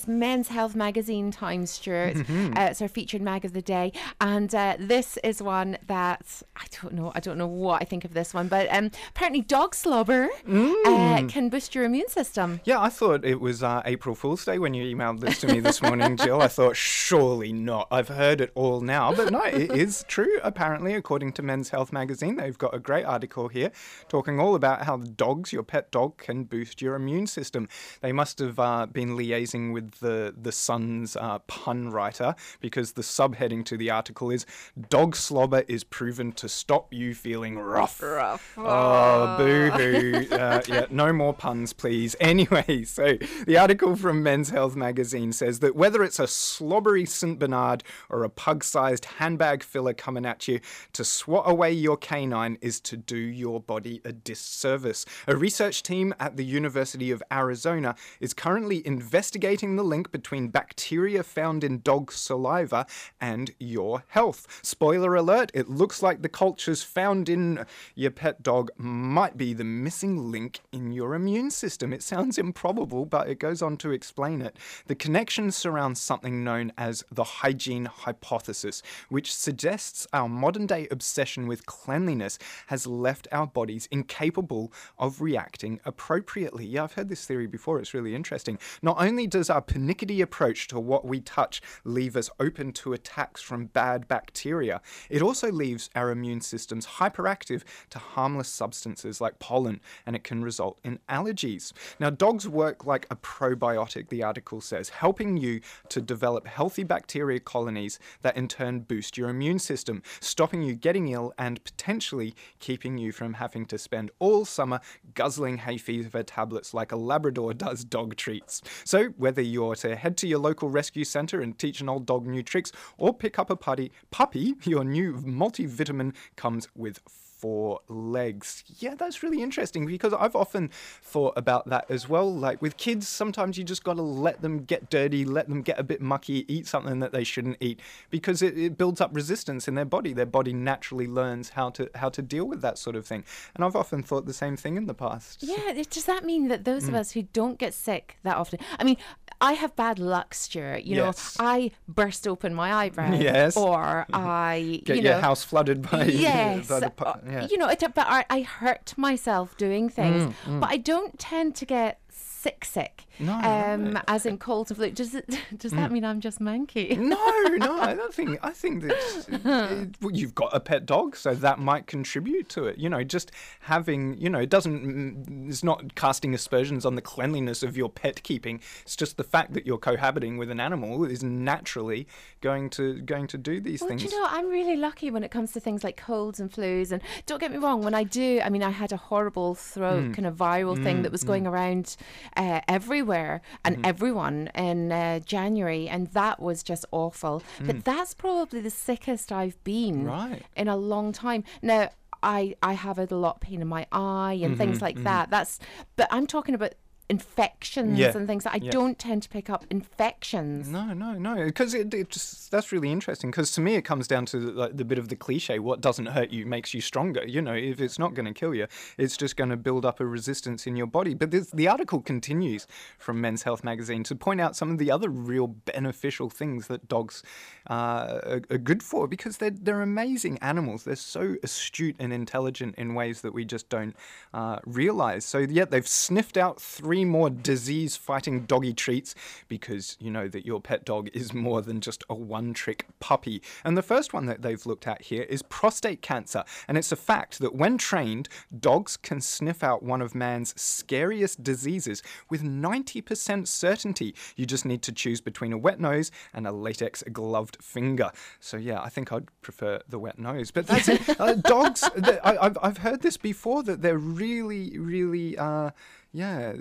it's Men's Health magazine time, Stuart. Mm-hmm. Uh, it's our featured mag of the day, and uh, this is one that I don't know. I don't know what I think of this one, but um, apparently dog slobber Mm. uh, can boost your immune system. Yeah, I thought it was uh, April Fool's Day when you emailed this to me this morning, Jill. I thought, surely not. I've heard it all now. But no, it is true, apparently, according to Men's Health magazine. They've got a great article here talking all about how dogs, your pet dog, can boost your immune system. They must have uh, been liaising with the, the Sun's uh, pun writer because the subheading to the article is Dog slobber is proven to stop you feeling rough. Rough. Oh, boo hoo. Uh, yeah, no more puns, please. Anyway, so the article from Men's Health magazine says that whether it's a slobbery St. Bernard or a pug sized handbag filler coming at you, to swat away your canine is to do your body a disservice. A research team at the University of Arizona is currently investigating the link between bacteria found in dog saliva and your health. Spoiler alert, it looks like the cultures found in your pet dog might be the missing link in your immune system. It sounds improbable, but it goes on to explain it. The connection surrounds something known as the hygiene hypothesis, which suggests our modern day obsession with cleanliness has left our bodies incapable of reacting appropriately. Yeah, I've heard this theory before, it's really interesting. Not only does our pernickety approach to what we touch leave us open to attacks from bad bacteria, it also leaves our immune systems hyperactive to harmless substances like pollen, and it can result in allergies. Now, dogs work like a probiotic, the article says, helping you to develop healthy bacteria colonies that in turn boost your immune system, stopping you getting ill and potentially keeping you from having to spend all summer guzzling hay fever tablets like a Labrador does dog treats. So, whether you're to head to your local rescue centre and teach an old dog new tricks or pick up a putty, puppy, your new multivitamin comes with four legs. Yeah, that's really interesting because I've often thought about that as well. Like with kids, sometimes you just got to let them get dirty, let them get a bit mucky, eat something that they shouldn't eat because it, it builds up resistance in their body. Their body naturally learns how to how to deal with that sort of thing. And I've often thought the same thing in the past. Yeah, does that mean that those Mm. of us who don't get sick that often? I mean, I have bad luck, Stuart. You Yes. know, I burst open my eyebrow, Yes. or I Get you your know, house flooded by, yes, by the uh, yeah. you know, it, but I, I hurt myself doing things, Mm, but I don't tend to get sick, sick. No, um, right. as in cold and flu. Does it? Does that Mm. mean I'm just manky? No, no, I don't think. I think that well, you've got a pet dog, so that might contribute to it. You know, just having, you know, it doesn't. mm, It's not casting aspersions on the cleanliness of your pet keeping. It's just the fact that you're cohabiting with an animal is naturally going to going to do these Well, things. do you know, I'm really lucky when it comes to things like colds and flus. And don't get me wrong, when I do, I mean, I had a horrible throat Mm. kind of viral thing Mm, that was going around uh, everywhere and Mhm. everyone in uh, January, and that was just awful. Mm. But that's probably the sickest I've been Right. in a long time. Now, I, I have a lot of pain in my eye and things Mhm, like mhm. that. That's, but I'm talking about infections Yeah, and things I yeah. don't tend to pick up infections. No, no, no. Because it, it just that's really interesting. Because to me, it comes down to like the bit of the cliche: what doesn't hurt you makes you stronger. You know, if it's not going to kill you, it's just going to build up a resistance in your body. But this, the article continues from Men's Health magazine to point out some of the other real beneficial things that dogs uh, are, are good for because they're they're amazing animals. They're so astute and intelligent in ways that we just don't uh, realize. So yeah, they've sniffed out three more disease-fighting doggy treats because you know that your pet dog is more than just a one-trick puppy. And the first one that they've looked at here is prostate cancer, and it's a fact that when trained, dogs can sniff out one of man's scariest diseases with 90% certainty. You just need to choose between a wet nose and a latex gloved finger. So yeah, I think I'd prefer the wet nose. But that's it. Uh, dogs, I, I've, I've heard this before that they're really, really. Uh, yeah,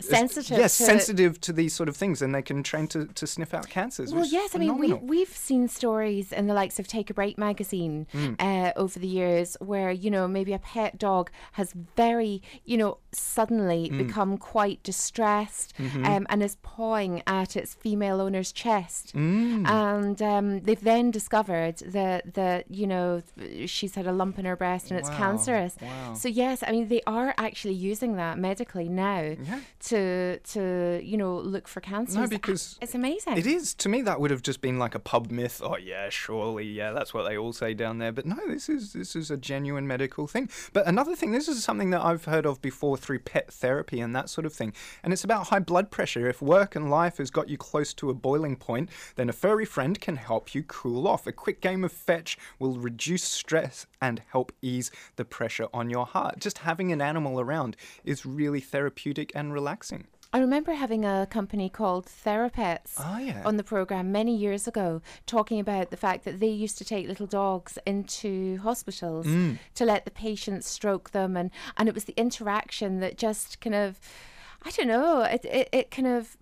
Sensitive Yes, to- sensitive to these sort of things, and they can train to, to sniff out cancers. Well, yes, I mean, we, we've seen stories in the likes of Take a Break magazine Mm. uh, over the years where, you know, maybe a pet dog has very, you know, suddenly Mm. become quite distressed Mhm. um, and is pawing at its female owner's chest. Mm. And um, they've then discovered that, that, you know, she's had a lump in her breast and it's Wow, cancerous. wow. So, yes, I mean, they are actually using that medically now Yeah. to to you know look for cancers. No, because it's amazing. It is. To me, that would have just been like a pub myth. Oh yeah, surely, yeah, that's what they all say down there. But no, this is this is a genuine medical thing. But another thing, this is something that I've heard of before through pet therapy and that sort of thing. And it's about high blood pressure. If work and life has got you close to a boiling point, then a furry friend can help you cool off. A quick game of fetch will reduce stress and help ease the pressure on your heart. Just having an animal around is really therapeutic and relaxing. I remember having a company called Therapets Oh, yeah. on the program many years ago, talking about the fact that they used to take little dogs into hospitals Mm. to let the patients stroke them, and and it was the interaction that just kind of, I don't know, it it, it kind of.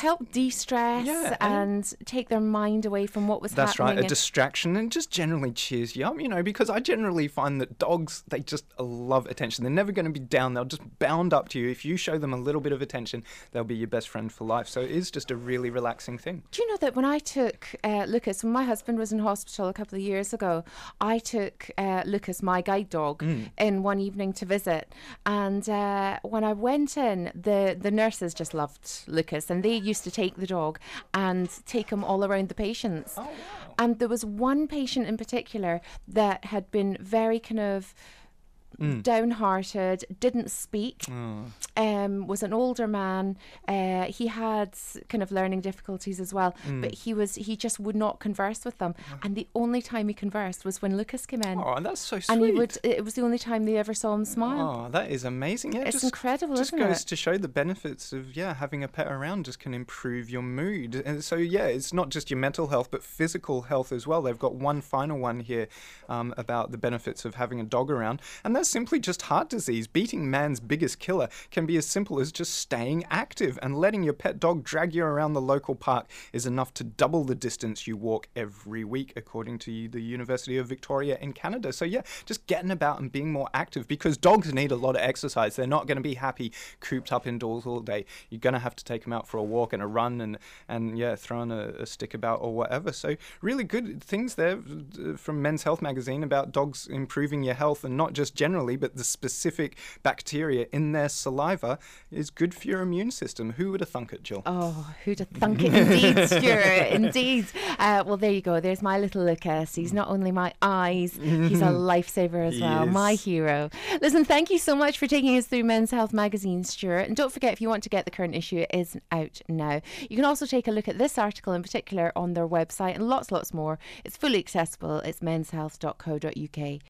Helped de-stress Yeah, and, take their mind away from what was happening. That's right, a distraction and just generally cheers you up, you know, because I generally find that dogs, they just love attention. They're never going to be down, they'll just bound up to you. If you show them a little bit of attention, they'll be your best friend for life. So it is just a really relaxing thing. Do you know that when I took uh, Lucas, when my husband was in hospital a couple of years ago, I took uh, Lucas, my guide dog, Mm. in one evening to visit. And uh, when I went in, the, the nurses just loved Lucas and they used to take the dog and take him all around the patients. Oh, And there was one patient in particular that had been very kind of Mm. downhearted, didn't speak, Oh. um, was an older man. Uh, he had kind of learning difficulties as well, Mm. but he was he just would not converse with them. And the only time he conversed was when Lucas came in, Oh, and that's so sweet. and he would. It was the only time they ever saw him smile. Oh, that is amazing. Yeah, it's just, incredible, just goes it? to show the benefits of yeah having a pet around just can improve your mood and so yeah it's not just your mental health but physical health as well they've got one final one here um, about the benefits of having a dog around and that's simply just heart disease beating man's biggest killer can be as simple as just staying active and letting your pet dog drag you around the local park is enough to double the distance you walk every week according to the university of victoria in canada. So yeah just getting about and being more active because dogs need a lot of exercise. They're not going to be happy cooped up indoors all day. You're going to have to take them out for a walk and a run and and yeah throwing a, a stick about or whatever. So really good things there uh, from men's health magazine about dogs improving your health and not just generally but the specific bacteria in their saliva is good for your immune system who would have thunk it jill Oh, who'd have thunk it? Indeed, Stuart. Indeed. Uh, well, there you go. There's my little Lucas. He's not only my eyes, he's a lifesaver as He well. My hero. Listen, thank you so much for taking us through Men's Health magazine, Stuart. And don't forget, if you want to get the current issue, it is out now. You can also take a look at this article in particular on their website and lots, lots more. It's fully accessible. It's menshealth.co.uk.